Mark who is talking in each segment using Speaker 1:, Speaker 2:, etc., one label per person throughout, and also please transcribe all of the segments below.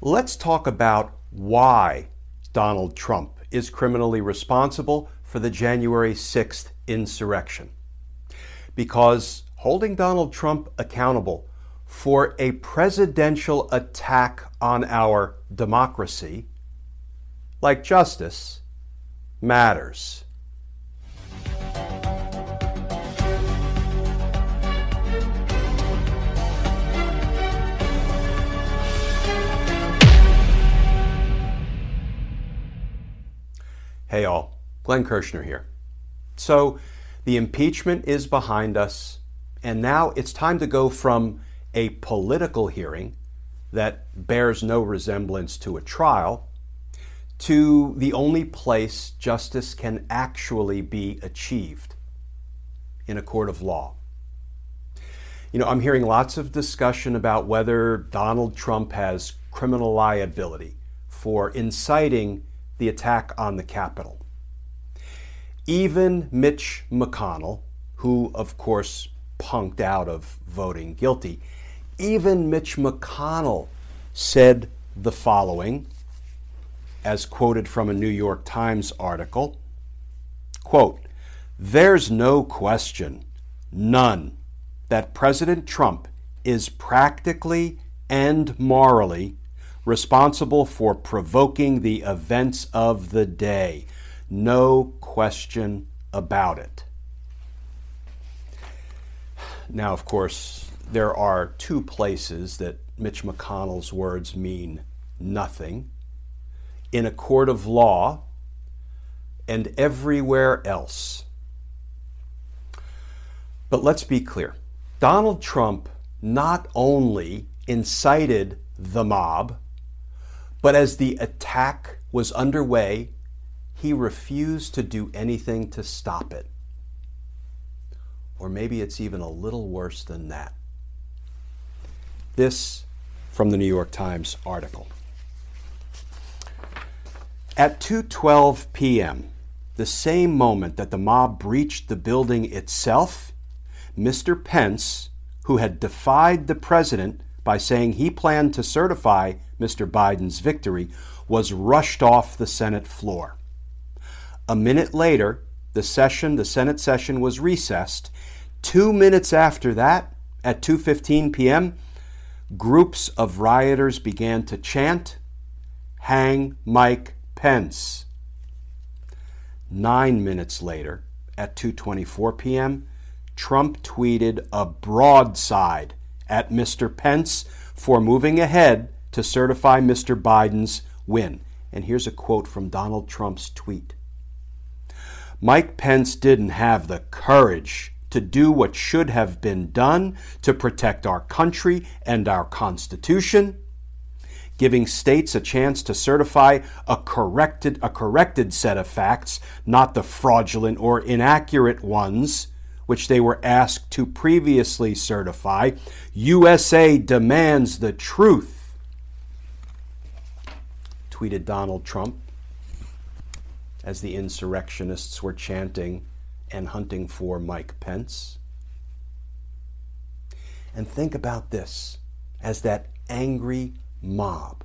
Speaker 1: Let's talk about why Donald Trump is criminally responsible for the January 6th insurrection. Because holding Donald Trump accountable for a presidential attack on our democracy, like justice, matters. Hey all, Glenn Kirschner here. So, the impeachment is behind us, and now it's time to go from a political hearing that bears no resemblance to a trial to the only place justice can actually be achieved in a court of law. You know, I'm hearing lots of discussion about whether Donald Trump has criminal liability for inciting the attack on the Capitol. Even Mitch McConnell, who of course punked out of voting guilty, even Mitch McConnell said the following, as quoted from a New York Times article quote, There's no question, none, that President Trump is practically and morally responsible for provoking the events of the day. No question about it. Now, of course, there are two places that Mitch McConnell's words mean nothing in a court of law and everywhere else. But let's be clear Donald Trump not only incited the mob, but as the attack was underway, he refused to do anything to stop it. Or maybe it's even a little worse than that. This from the New York Times article. At 2:12 p.m., the same moment that the mob breached the building itself, Mr. Pence, who had defied the president by saying he planned to certify Mr. Biden's victory, was rushed off the Senate floor. A minute later, the session, the Senate session was recessed. 2 minutes after that, at 2:15 p.m., groups of rioters began to chant, "Hang Mike Pence." 9 minutes later, at 2:24 p.m., Trump tweeted a broadside at Mr. Pence for moving ahead to certify Mr. Biden's win. And here's a quote from Donald Trump's tweet Mike Pence didn't have the courage to do what should have been done to protect our country and our Constitution, giving states a chance to certify a corrected, a corrected set of facts, not the fraudulent or inaccurate ones which they were asked to previously certify. USA demands the truth, tweeted Donald Trump as the insurrectionists were chanting and hunting for Mike Pence. And think about this as that angry mob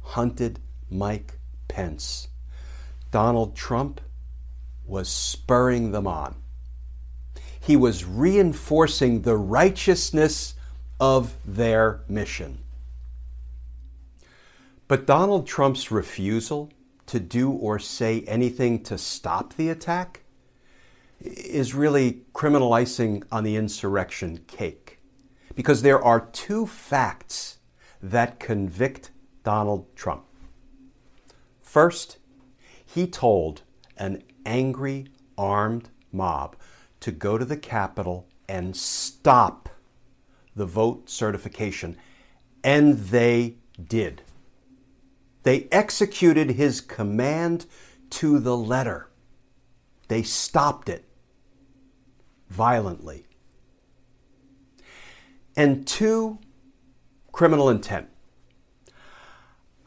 Speaker 1: hunted Mike Pence. Donald Trump was spurring them on he was reinforcing the righteousness of their mission. But Donald Trump's refusal to do or say anything to stop the attack is really criminal icing on the insurrection cake. Because there are two facts that convict Donald Trump. First, he told an angry, armed mob to go to the Capitol and stop the vote certification. And they did. They executed his command to the letter. They stopped it violently. And two, criminal intent.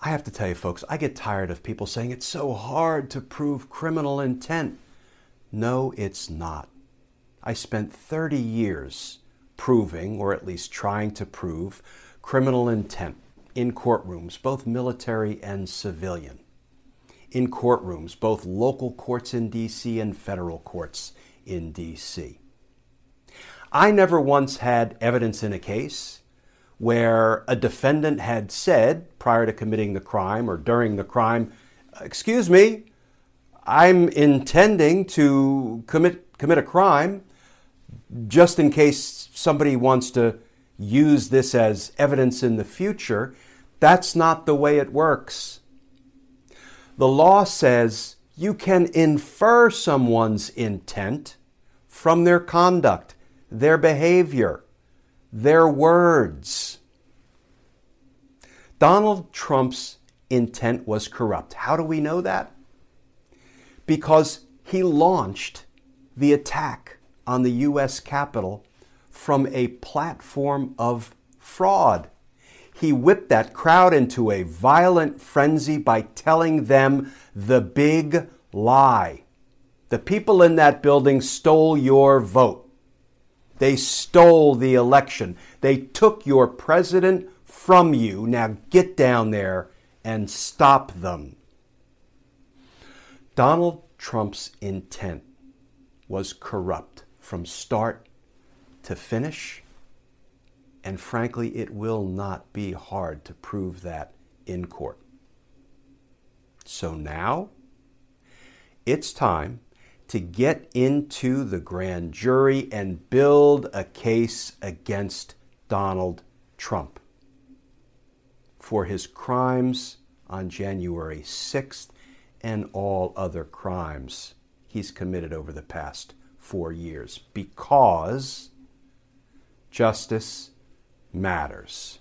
Speaker 1: I have to tell you, folks, I get tired of people saying it's so hard to prove criminal intent. No, it's not. I spent 30 years proving, or at least trying to prove, criminal intent in courtrooms, both military and civilian. In courtrooms, both local courts in D.C. and federal courts in D.C. I never once had evidence in a case where a defendant had said prior to committing the crime or during the crime, Excuse me, I'm intending to commit, commit a crime just in case somebody wants to use this as evidence in the future. That's not the way it works. The law says you can infer someone's intent from their conduct, their behavior their words. Donald Trump's intent was corrupt. How do we know that? Because he launched the attack on the U.S. Capitol from a platform of fraud. He whipped that crowd into a violent frenzy by telling them the big lie. The people in that building stole your vote. They stole the election. They took your president from you. Now get down there and stop them. Donald Trump's intent was corrupt from start to finish. And frankly, it will not be hard to prove that in court. So now it's time to get into the grand jury and build a case against Donald Trump for his crimes on January 6th and all other crimes he's committed over the past four years because justice matters.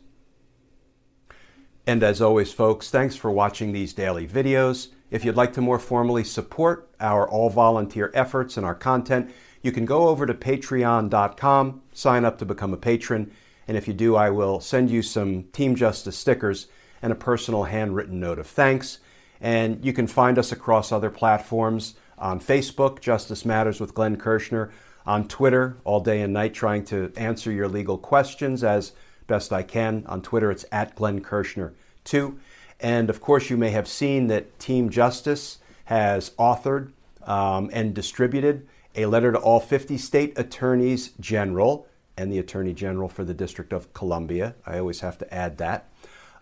Speaker 1: And as always, folks, thanks for watching these daily videos. If you'd like to more formally support our all volunteer efforts and our content, you can go over to patreon.com, sign up to become a patron, and if you do, I will send you some Team Justice stickers and a personal handwritten note of thanks. And you can find us across other platforms on Facebook, Justice Matters with Glenn Kirschner, on Twitter, all day and night, trying to answer your legal questions as best I can. On Twitter, it's at Glenn Kirschner 2. And of course, you may have seen that Team Justice has authored um, and distributed a letter to all 50 state attorneys general and the Attorney General for the District of Columbia. I always have to add that,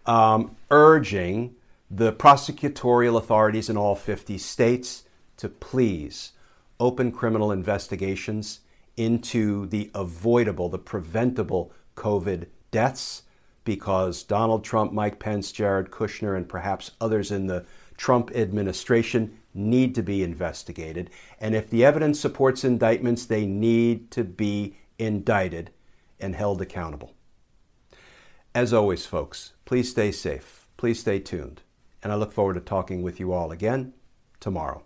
Speaker 1: um, urging the prosecutorial authorities in all 50 states to please open criminal investigations into the avoidable, the preventable COVID deaths because Donald Trump, Mike Pence, Jared Kushner, and perhaps others in the Trump administration need to be investigated. And if the evidence supports indictments, they need to be indicted and held accountable. As always, folks, please stay safe. Please stay tuned. And I look forward to talking with you all again tomorrow.